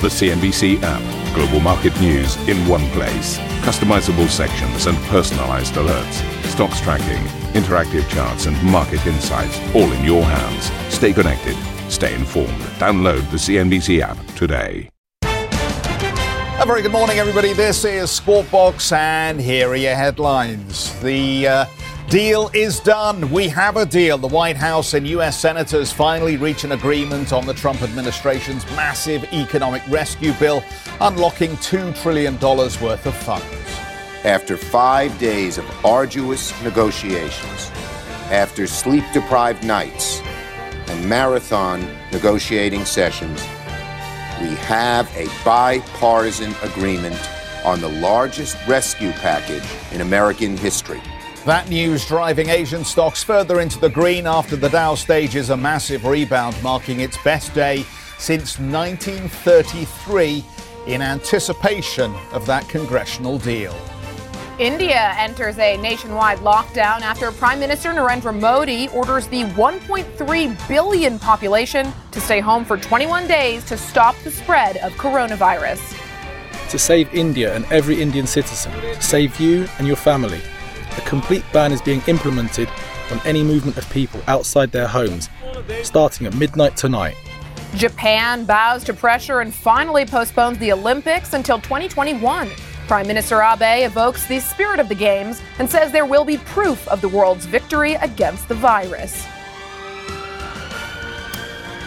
The CNBC app. Global market news in one place. Customizable sections and personalized alerts. Stocks tracking, interactive charts, and market insights all in your hands. Stay connected. Stay informed. Download the CNBC app today. A very good morning, everybody. This is Squawk Box, and here are your headlines. The uh, Deal is done. We have a deal. The White House and U.S. senators finally reach an agreement on the Trump administration's massive economic rescue bill, unlocking $2 trillion worth of funds. After five days of arduous negotiations, after sleep deprived nights and marathon negotiating sessions, we have a bipartisan agreement on the largest rescue package in American history. That news driving Asian stocks further into the green after the Dow stages a massive rebound, marking its best day since 1933 in anticipation of that congressional deal. India enters a nationwide lockdown after Prime Minister Narendra Modi orders the 1.3 billion population to stay home for 21 days to stop the spread of coronavirus. To save India and every Indian citizen, to save you and your family a complete ban is being implemented on any movement of people outside their homes, starting at midnight tonight. Japan bows to pressure and finally postpones the Olympics until 2021. Prime Minister Abe evokes the spirit of the Games and says there will be proof of the world's victory against the virus.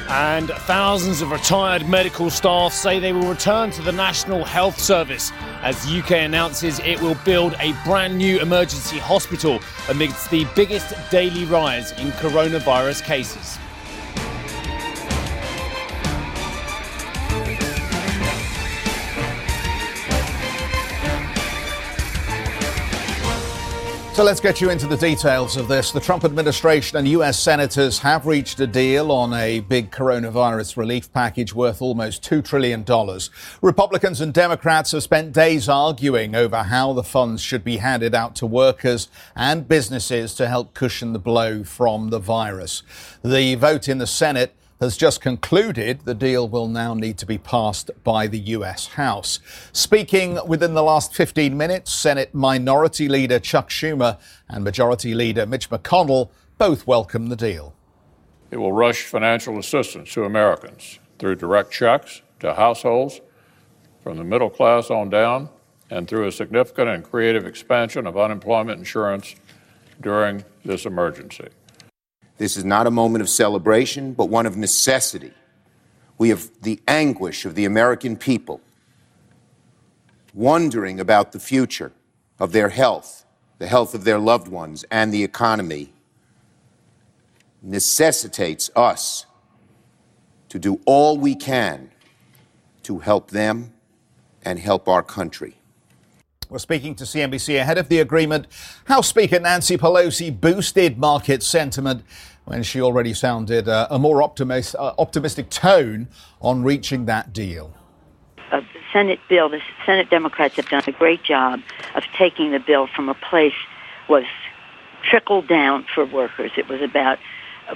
And thousands of retired medical staff say they will return to the National Health Service as the UK announces it will build a brand new emergency hospital amidst the biggest daily rise in coronavirus cases. So let's get you into the details of this. The Trump administration and U.S. senators have reached a deal on a big coronavirus relief package worth almost $2 trillion. Republicans and Democrats have spent days arguing over how the funds should be handed out to workers and businesses to help cushion the blow from the virus. The vote in the Senate has just concluded the deal will now need to be passed by the US House. Speaking within the last 15 minutes, Senate Minority Leader Chuck Schumer and Majority Leader Mitch McConnell both welcome the deal. It will rush financial assistance to Americans through direct checks to households from the middle class on down and through a significant and creative expansion of unemployment insurance during this emergency. This is not a moment of celebration, but one of necessity. We have the anguish of the American people wondering about the future of their health, the health of their loved ones, and the economy necessitates us to do all we can to help them and help our country. We're speaking to CNBC ahead of the agreement. House Speaker Nancy Pelosi boosted market sentiment when she already sounded uh, a more optimist, uh, optimistic tone on reaching that deal. Uh, the Senate bill, the Senate Democrats have done a great job of taking the bill from a place was trickled down for workers. It was about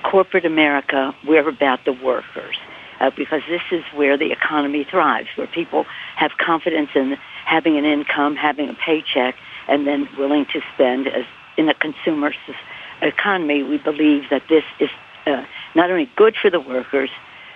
corporate America. We're about the workers. Uh, because this is where the economy thrives, where people have confidence in having an income, having a paycheck, and then willing to spend as in a consumer economy, we believe that this is uh, not only good for the workers,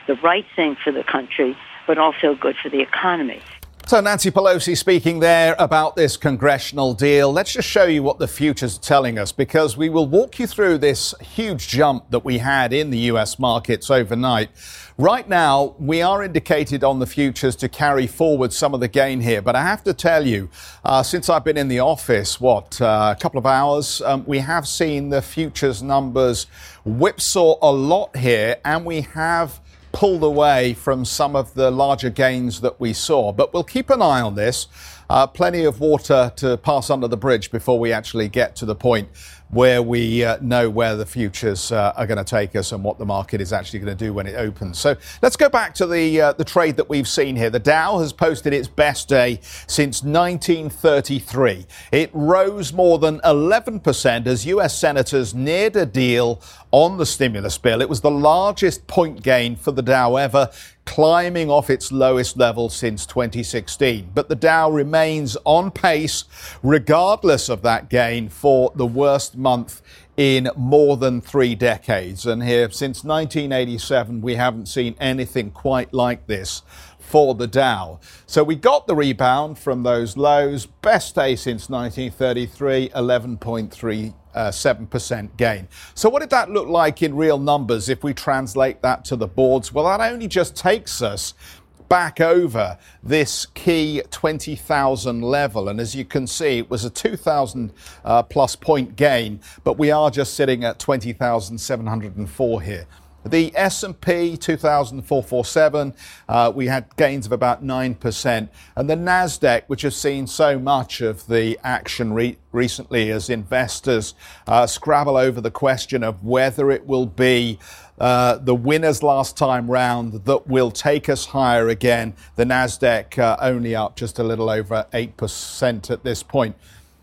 the right thing for the country, but also good for the economy. So, Nancy Pelosi speaking there about this congressional deal. Let's just show you what the future's are telling us because we will walk you through this huge jump that we had in the US markets overnight. Right now, we are indicated on the futures to carry forward some of the gain here. But I have to tell you, uh, since I've been in the office, what, uh, a couple of hours, um, we have seen the futures numbers whipsaw a lot here and we have pulled away from some of the larger gains that we saw. But we'll keep an eye on this. Uh, plenty of water to pass under the bridge before we actually get to the point where we uh, know where the futures uh, are going to take us and what the market is actually going to do when it opens. So let's go back to the uh, the trade that we've seen here. The Dow has posted its best day since 1933. It rose more than 11% as US senators neared a deal on the stimulus bill. It was the largest point gain for the Dow ever climbing off its lowest level since 2016. But the Dow remains on pace, regardless of that gain, for the worst month in more than three decades. And here, since 1987, we haven't seen anything quite like this for the Dow. So we got the rebound from those lows. Best day since 1933, 11.3 uh, 7% gain. So, what did that look like in real numbers if we translate that to the boards? Well, that only just takes us back over this key 20,000 level. And as you can see, it was a 2,000 uh, plus point gain, but we are just sitting at 20,704 here. The S&P 2447, uh, we had gains of about 9%. And the NASDAQ, which has seen so much of the action re- recently as investors uh, scrabble over the question of whether it will be uh, the winners last time round that will take us higher again. The NASDAQ uh, only up just a little over 8% at this point.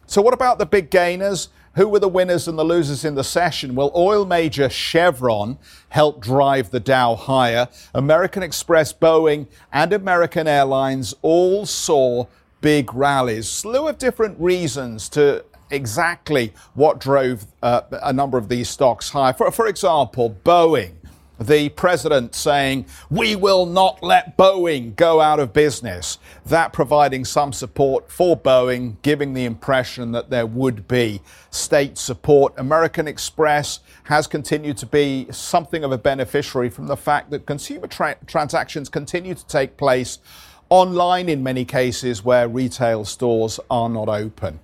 So, what about the big gainers? Who were the winners and the losers in the session? Well, oil major Chevron helped drive the Dow higher. American Express, Boeing, and American Airlines all saw big rallies. Slew of different reasons to exactly what drove uh, a number of these stocks higher. For, for example, Boeing the president saying, We will not let Boeing go out of business. That providing some support for Boeing, giving the impression that there would be state support. American Express has continued to be something of a beneficiary from the fact that consumer tra- transactions continue to take place online in many cases where retail stores are not open.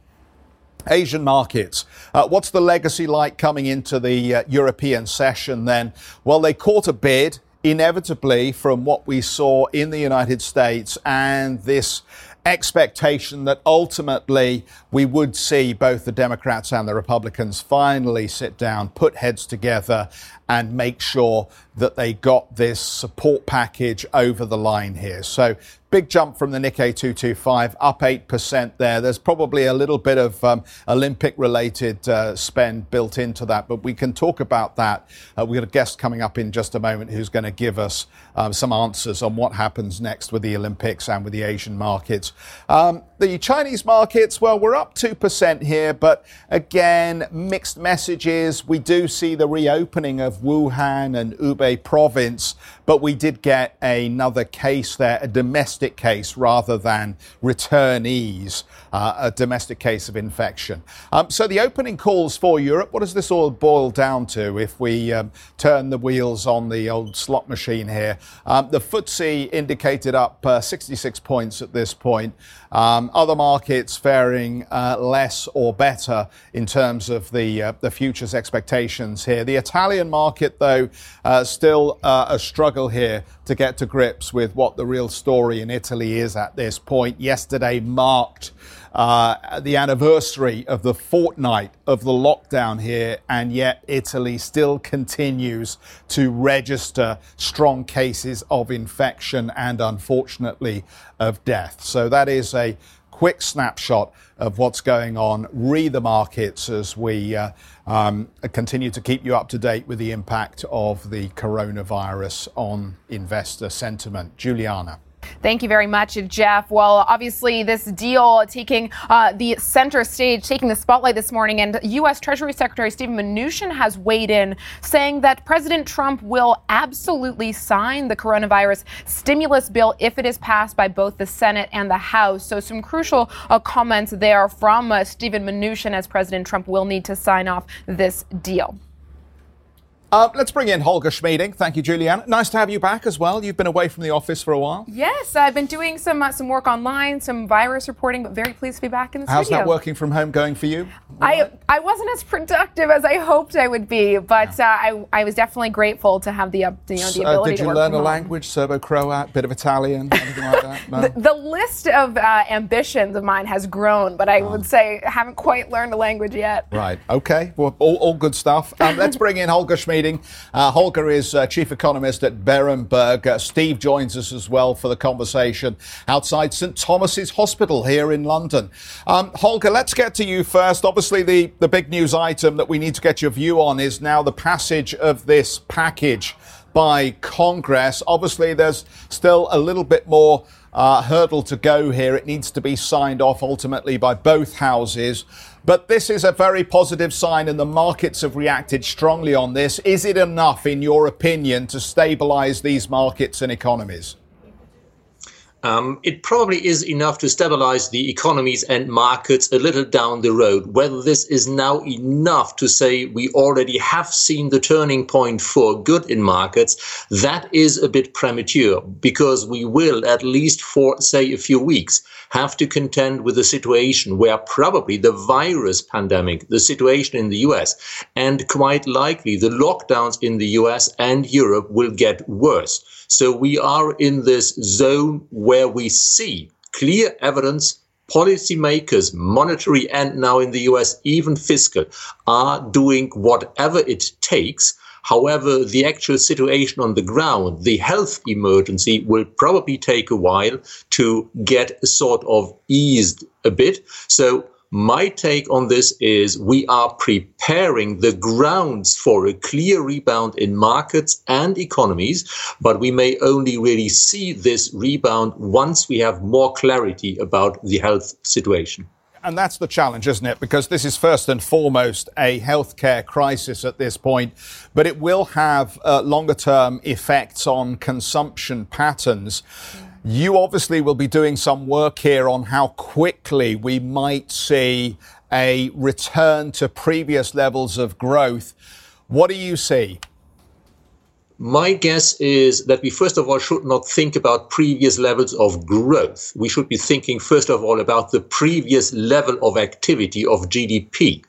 Asian markets. Uh, what's the legacy like coming into the uh, European session then? Well, they caught a bid inevitably from what we saw in the United States and this expectation that ultimately we would see both the Democrats and the Republicans finally sit down, put heads together, and make sure that they got this support package over the line here. So Big jump from the Nikkei 225, up 8% there. There's probably a little bit of um, Olympic related uh, spend built into that, but we can talk about that. Uh, we've got a guest coming up in just a moment who's going to give us um, some answers on what happens next with the Olympics and with the Asian markets. Um, the Chinese markets, well, we're up 2% here, but again, mixed messages. We do see the reopening of Wuhan and Hubei province, but we did get another case there, a domestic case rather than returnees, uh, a domestic case of infection. Um, so the opening calls for Europe, what does this all boil down to if we um, turn the wheels on the old slot machine here? Um, the FTSE indicated up uh, 66 points at this point. Um, other markets faring uh, less or better in terms of the uh, the futures expectations here. The Italian market, though, uh, still uh, a struggle here to get to grips with what the real story in Italy is at this point. Yesterday marked uh, the anniversary of the fortnight of the lockdown here, and yet Italy still continues to register strong cases of infection and unfortunately of death. So that is a quick snapshot of what's going on. Read the markets as we uh, um, continue to keep you up to date with the impact of the coronavirus on investor sentiment. Juliana. Thank you very much, Geoff. Well, obviously, this deal taking uh, the center stage, taking the spotlight this morning, and U.S. Treasury Secretary Steven Mnuchin has weighed in, saying that President Trump will absolutely sign the coronavirus stimulus bill if it is passed by both the Senate and the House. So, some crucial uh, comments there from uh, Steven Mnuchin as President Trump will need to sign off this deal. Uh, let's bring in Holger Schmieding. Thank you, Juliana. Nice to have you back as well. You've been away from the office for a while. Yes, I've been doing some uh, some work online, some virus reporting, but very pleased to be back in the How's studio. How's that working from home going for you? I I wasn't as productive as I hoped I would be, but uh, I I was definitely grateful to have the you know the so, ability. did you to learn a home. language, Serbo-Croat, a bit of Italian, anything like that? No? The, the list of uh, ambitions of mine has grown, but I would say I haven't quite learned a language yet. Right. Okay. Well, all, all good stuff. Um, let's bring in Holger Schmieding. Uh, Holger is uh, chief economist at Berenberg. Uh, Steve joins us as well for the conversation outside St Thomas's Hospital here in London. Um, Holger, let's get to you first. Obviously, the, the big news item that we need to get your view on is now the passage of this package by Congress. Obviously, there's still a little bit more uh, hurdle to go here. It needs to be signed off ultimately by both houses. But this is a very positive sign, and the markets have reacted strongly on this. Is it enough, in your opinion, to stabilize these markets and economies? Um, it probably is enough to stabilize the economies and markets a little down the road. Whether this is now enough to say we already have seen the turning point for good in markets, that is a bit premature because we will, at least for, say, a few weeks, have to contend with a situation where probably the virus pandemic, the situation in the US, and quite likely the lockdowns in the US and Europe will get worse. So we are in this zone where we see clear evidence policymakers, monetary and now in the US, even fiscal, are doing whatever it takes. However, the actual situation on the ground, the health emergency, will probably take a while to get sort of eased a bit. So my take on this is we are preparing the grounds for a clear rebound in markets and economies, but we may only really see this rebound once we have more clarity about the health situation. And that's the challenge, isn't it? Because this is first and foremost a healthcare crisis at this point, but it will have uh, longer term effects on consumption patterns. You obviously will be doing some work here on how quickly we might see a return to previous levels of growth. What do you see? My guess is that we first of all should not think about previous levels of growth. We should be thinking first of all about the previous level of activity of GDP.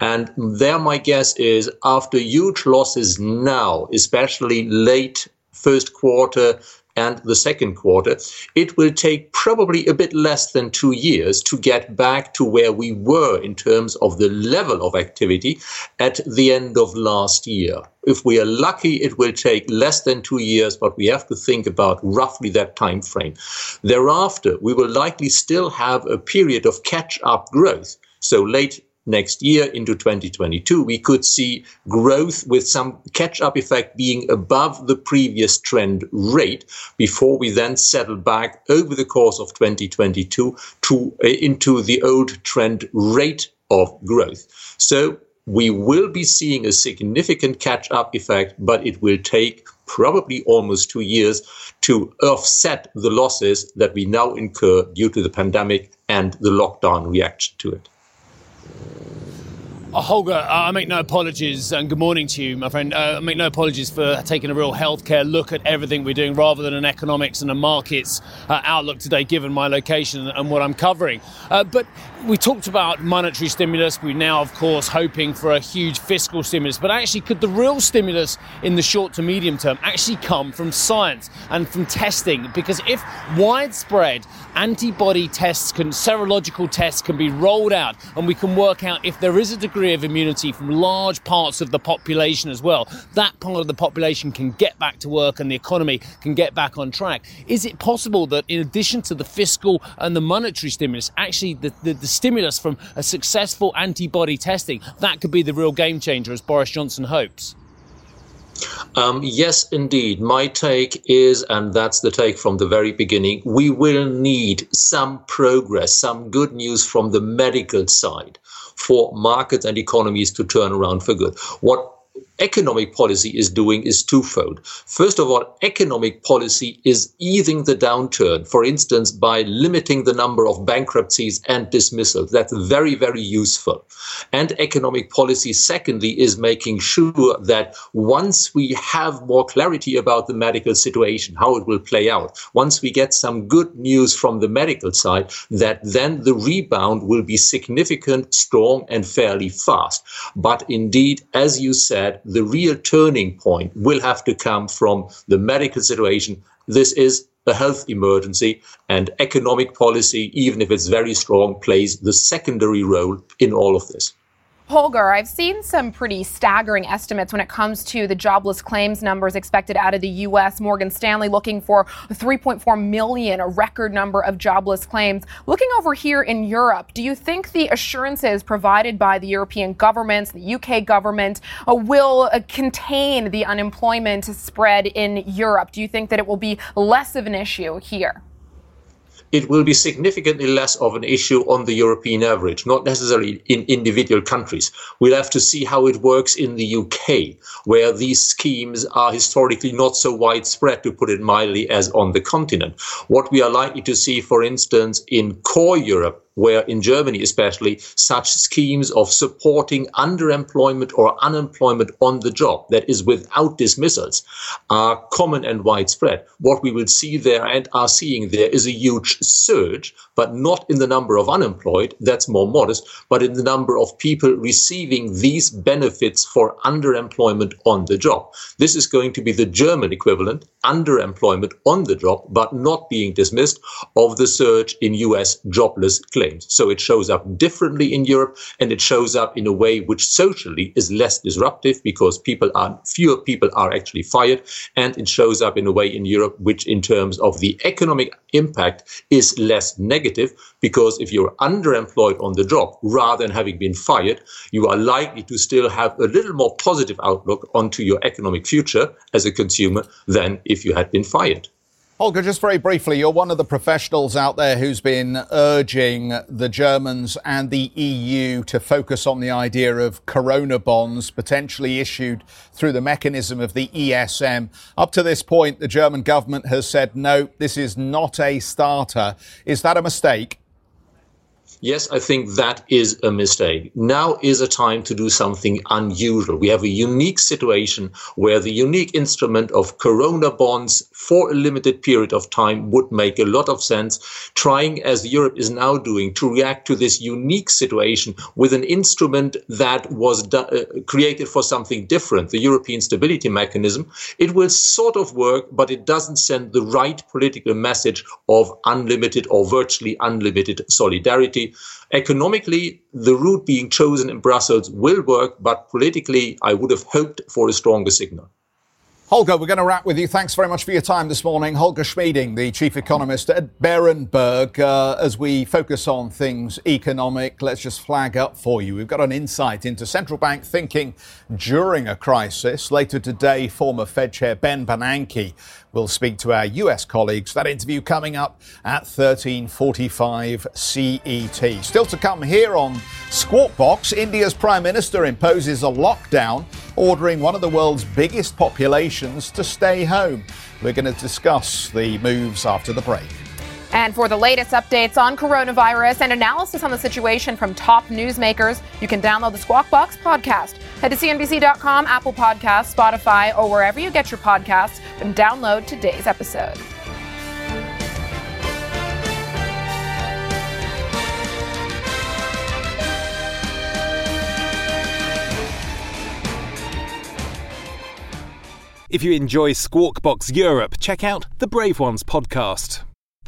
And there my guess is after huge losses now, especially late first quarter, and the second quarter, it will take probably a bit less than two years to get back to where we were in terms of the level of activity at the end of last year. If we are lucky, it will take less than two years, but we have to think about roughly that time frame. Thereafter, we will likely still have a period of catch up growth. So late next year into 2022, we could see growth with some catch up effect being above the previous trend rate before we then settle back over the course of 2022 to uh, into the old trend rate of growth. So we will be seeing a significant catch up effect, but it will take probably almost two years to offset the losses that we now incur due to the pandemic and the lockdown reaction to it. Uh, Holger, I make no apologies, and good morning to you, my friend. Uh, I make no apologies for taking a real healthcare look at everything we're doing rather than an economics and a markets uh, outlook today, given my location and what I'm covering. Uh, but we talked about monetary stimulus. We're now, of course, hoping for a huge fiscal stimulus. But actually, could the real stimulus in the short to medium term actually come from science and from testing? Because if widespread antibody tests, can, serological tests can be rolled out, and we can work out if there is a degree of immunity from large parts of the population as well. That part of the population can get back to work and the economy can get back on track. Is it possible that, in addition to the fiscal and the monetary stimulus, actually the, the, the stimulus from a successful antibody testing, that could be the real game changer as Boris Johnson hopes? Um, yes, indeed. My take is, and that's the take from the very beginning, we will need some progress, some good news from the medical side for markets and economies to turn around for good. What economic policy is doing is twofold. First of all, economic policy is easing the downturn, for instance, by limiting the number of bankruptcies and dismissals. That's very, very useful. And economic policy, secondly, is making sure that once we have more clarity about the medical situation, how it will play out, once we get some good news from the medical side, that then the rebound will be significant, strong, and fairly fast. But indeed, as you said, the real turning point will have to come from the medical situation. This is a health emergency, and economic policy, even if it's very strong, plays the secondary role in all of this. Holger, I've seen some pretty staggering estimates when it comes to the jobless claims numbers expected out of the U.S. Morgan Stanley looking for 3.4 million, a record number of jobless claims. Looking over here in Europe, do you think the assurances provided by the European governments, the UK government, uh, will uh, contain the unemployment spread in Europe? Do you think that it will be less of an issue here? It will be significantly less of an issue on the European average, not necessarily in individual countries. We'll have to see how it works in the UK, where these schemes are historically not so widespread, to put it mildly, as on the continent. What we are likely to see, for instance, in core Europe, where in Germany especially, such schemes of supporting underemployment or unemployment on the job, that is without dismissals, are common and widespread. What we will see there and are seeing there is a huge surge, but not in the number of unemployed, that's more modest, but in the number of people receiving these benefits for underemployment on the job. This is going to be the German equivalent, underemployment on the job, but not being dismissed, of the surge in US jobless claims claims. So it shows up differently in Europe and it shows up in a way which socially is less disruptive because people are fewer people are actually fired and it shows up in a way in Europe which in terms of the economic impact is less negative because if you're underemployed on the job rather than having been fired, you are likely to still have a little more positive outlook onto your economic future as a consumer than if you had been fired. Holger, just very briefly, you're one of the professionals out there who's been urging the Germans and the EU to focus on the idea of corona bonds potentially issued through the mechanism of the ESM. Up to this point, the German government has said, no, this is not a starter. Is that a mistake? Yes, I think that is a mistake. Now is a time to do something unusual. We have a unique situation where the unique instrument of corona bonds for a limited period of time would make a lot of sense, trying as Europe is now doing to react to this unique situation with an instrument that was uh, created for something different, the European Stability Mechanism. It will sort of work, but it doesn't send the right political message of unlimited or virtually unlimited solidarity Economically, the route being chosen in Brussels will work, but politically, I would have hoped for a stronger signal. Holger, we're going to wrap with you. Thanks very much for your time this morning. Holger Schmieding, the chief economist at Berenberg. Uh, as we focus on things economic, let's just flag up for you. We've got an insight into central bank thinking during a crisis. Later today, former Fed chair Ben Bernanke will speak to our US colleagues. That interview coming up at 13:45 CET. Still to come here on Squawk Box, India's prime minister imposes a lockdown, ordering one of the world's biggest populations to stay home. We're going to discuss the moves after the break. And for the latest updates on coronavirus and analysis on the situation from top newsmakers, you can download the Squawk Box podcast. Head to CNBC.com, Apple Podcasts, Spotify, or wherever you get your podcasts and download today's episode. If you enjoy Squawk Box Europe, check out the Brave Ones podcast.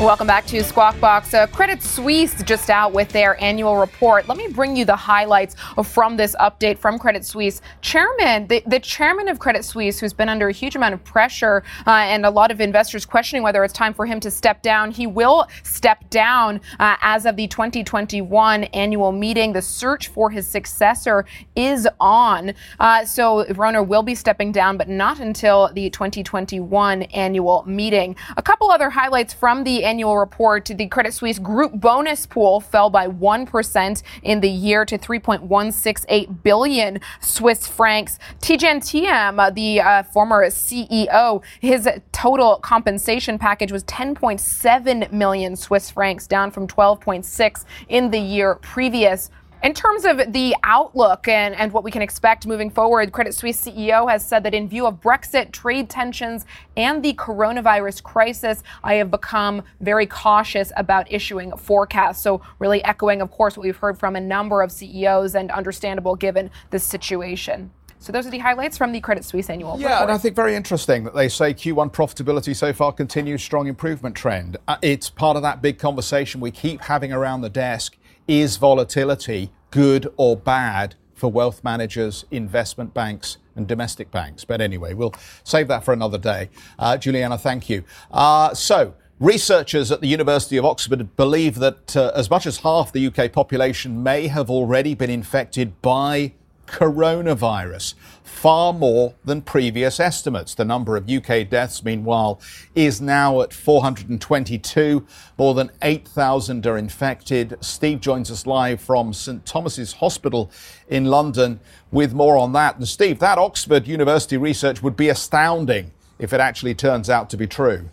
Welcome back to Squawk Box. Uh, Credit Suisse just out with their annual report. Let me bring you the highlights from this update from Credit Suisse. Chairman, the, the chairman of Credit Suisse, who's been under a huge amount of pressure uh, and a lot of investors questioning whether it's time for him to step down, he will step down uh, as of the 2021 annual meeting. The search for his successor is on. Uh, so Rohner will be stepping down, but not until the 2021 annual meeting. A couple other highlights from the annual report, the Credit Suisse group bonus pool fell by 1% in the year to 3.168 billion Swiss francs. Tidjane Thiam, uh, the uh, former CEO, his total compensation package was 10.7 million Swiss francs, down from 12.6 in the year previous. In terms of the outlook and, and what we can expect moving forward, Credit Suisse CEO has said that in view of Brexit, trade tensions, and the coronavirus crisis, I have become very cautious about issuing forecasts. So, really echoing, of course, what we've heard from a number of CEOs and understandable given the situation. So those are the highlights from the Credit Suisse annual yeah, report. and I think very interesting that they say Q1 profitability so far continues strong improvement trend. Uh, it's part of that big conversation we keep having around the desk. Is volatility good or bad for wealth managers, investment banks, and domestic banks? But anyway, we'll save that for another day. Uh, Juliana, thank you. Uh, so. Researchers at the University of Oxford believe that uh, as much as half the UK population may have already been infected by coronavirus, far more than previous estimates. The number of UK deaths, meanwhile, is now at 422. More than 8,000 are infected. Steve joins us live from St Thomas's Hospital in London with more on that. And Steve, that Oxford University research would be astounding if it actually turns out to be true.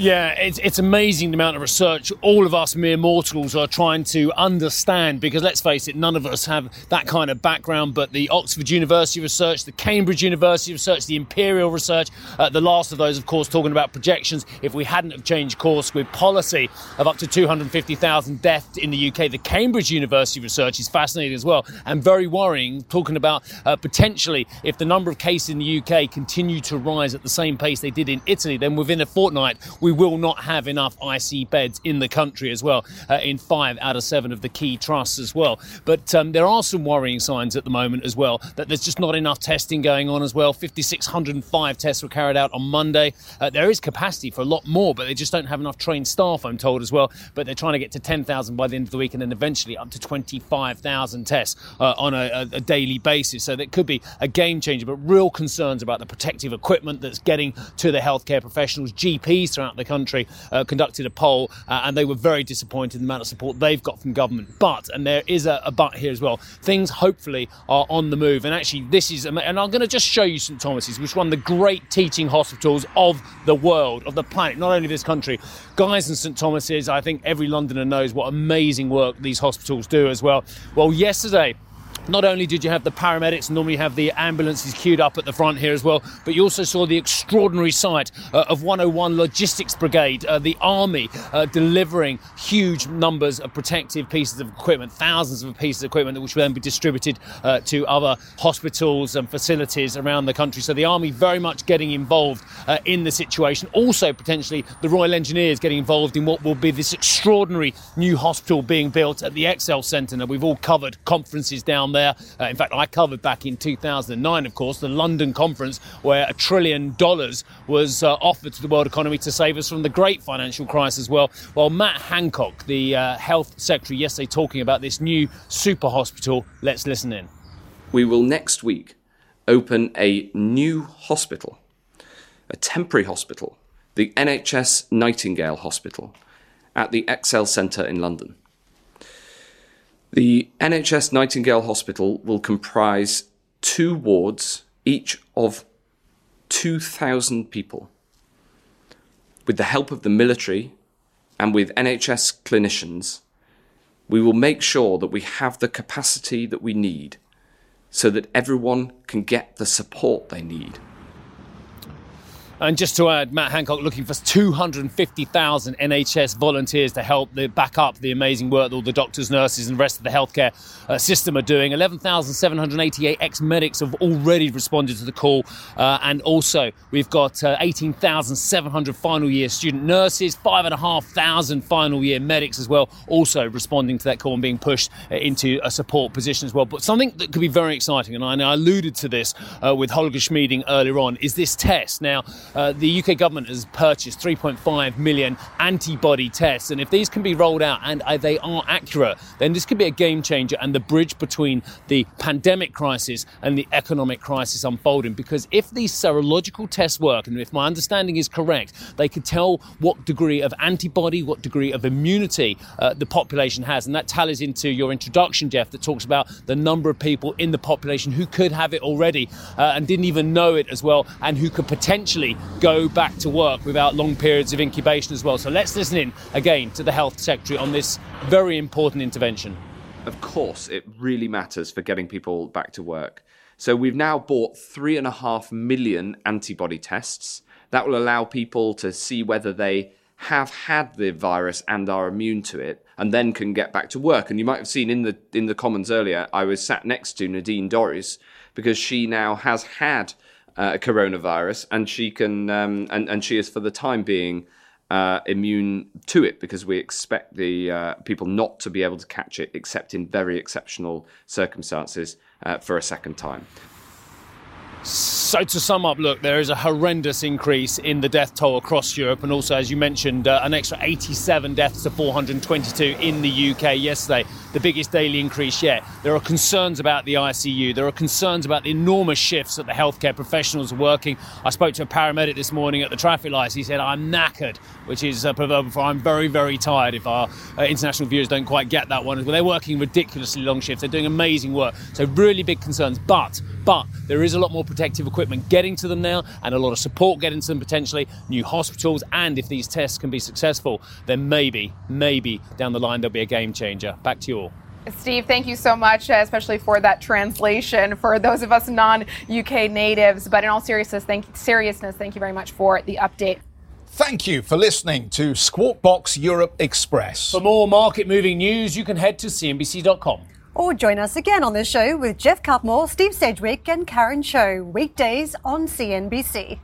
Yeah, it's, it's amazing the amount of research all of us mere mortals are trying to understand because let's face it, none of us have that kind of background. But the Oxford University research, the Cambridge University research, the Imperial research, uh, the last of those, of course, talking about projections. If we hadn't have changed course with policy of up to 250,000 deaths in the UK, the Cambridge University research is fascinating as well and very worrying, talking about uh, potentially if the number of cases in the UK continue to rise at the same pace they did in Italy, then within a fortnight, we will not have enough IC beds in the country as well, uh, in five out of seven of the key trusts as well. But um, there are some worrying signs at the moment as well that there's just not enough testing going on as well. 5,605 tests were carried out on Monday. Uh, there is capacity for a lot more, but they just don't have enough trained staff, I'm told as well. But they're trying to get to 10,000 by the end of the week and then eventually up to 25,000 tests uh, on a, a daily basis. So that could be a game changer, but real concerns about the protective equipment that's getting to the healthcare professionals, GPs throughout the country uh, conducted a poll uh, and they were very disappointed in the amount of support they've got from government. But, and there is a, a but here as well, things hopefully are on the move. And actually, this is, and I'm going to just show you St Thomas's, which is one of the great teaching hospitals of the world, of the planet, not only this country. Guy's and St Thomas's, I think every Londoner knows what amazing work these hospitals do as well. Well, yesterday, not only did you have the paramedics, normally have the ambulances queued up at the front here as well, but you also saw the extraordinary sight uh, of 101 Logistics Brigade, uh, the army uh, delivering huge numbers of protective pieces of equipment, thousands of pieces of equipment which will then be distributed uh, to other hospitals and facilities around the country. So the army very much getting involved uh, in the situation. Also, potentially, the Royal Engineers getting involved in what will be this extraordinary new hospital being built at the ExCeL Centre. Now, we've all covered conferences down there there. Uh, in fact, I covered back in 2009, of course, the London conference where a trillion dollars was uh, offered to the world economy to save us from the great financial crisis well. Well, Matt Hancock, the uh, health secretary, yesterday talking about this new super hospital. Let's listen in. We will next week open a new hospital, a temporary hospital, the NHS Nightingale Hospital at the ExCeL Centre in London. The NHS Nightingale Hospital will comprise two wards, each of 2,000 people. With the help of the military and with NHS clinicians, we will make sure that we have the capacity that we need so that everyone can get the support they need. And just to add, Matt Hancock looking for 250,000 NHS volunteers to help the, back up the amazing work that all the doctors, nurses, and the rest of the healthcare uh, system are doing. 11,788 ex medics have already responded to the call. Uh, and also, we've got uh, 18,700 final year student nurses, 5,500 final year medics as well, also responding to that call and being pushed uh, into a support position as well. But something that could be very exciting, and I, I alluded to this uh, with Holger Schmieding earlier on, is this test. Now, uh, the UK government has purchased 3.5 million antibody tests, and if these can be rolled out and uh, they are accurate, then this could be a game changer and the bridge between the pandemic crisis and the economic crisis unfolding. Because if these serological tests work, and if my understanding is correct, they could tell what degree of antibody, what degree of immunity uh, the population has, and that tallies into your introduction, Geoff, that talks about the number of people in the population who could have it already uh, and didn't even know it as well, and who could potentially go back to work without long periods of incubation as well. So let's listen in again to the Health Secretary on this very important intervention. of course, it really matters for getting people back to work. So we've now bought three and a half million antibody tests. That will allow people to see whether they have had the virus and are immune to it, and then can get back to work. And you might have seen in the in the Commons earlier, I was sat next to Nadine Dorries because she now has had uh, coronavirus, and she can um, and and she is for the time being uh, immune to it because we expect the uh, people not to be able to catch it except in very exceptional circumstances uh, for a second time. So, to sum up, look, there is a horrendous increase in the death toll across Europe, and also, as you mentioned, uh, an extra 87 deaths to 422 in the UK yesterday, the biggest daily increase yet. There are concerns about the ICU, there are concerns about the enormous shifts that the healthcare professionals are working. I spoke to a paramedic this morning at the traffic lights. He said, I'm knackered, which is a proverb for I'm very, very tired if our uh, international viewers don't quite get that one. But they're working ridiculously long shifts, they're doing amazing work. So, really big concerns. But, but, there is a lot more protective equipment getting to them now and a lot of support getting to them potentially, new hospitals, and if these tests can be successful, then maybe, maybe down the line there'll be a game changer. Back to you all. Steve, thank you so much, uh, especially for that translation for those of us non-UK natives. But in all seriousness, thank seriousness, thank you very much for the update. Thank you for listening to Squawk Box Europe Express. For more market moving news, you can head to CNBC.com. Or join us again on the show with Geoff Cutmore, Steve Sedgwick, and Karen Tso, weekdays on CNBC.